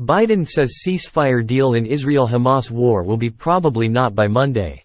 Biden says ceasefire deal in Israel-Hamas war will be probably not by Monday.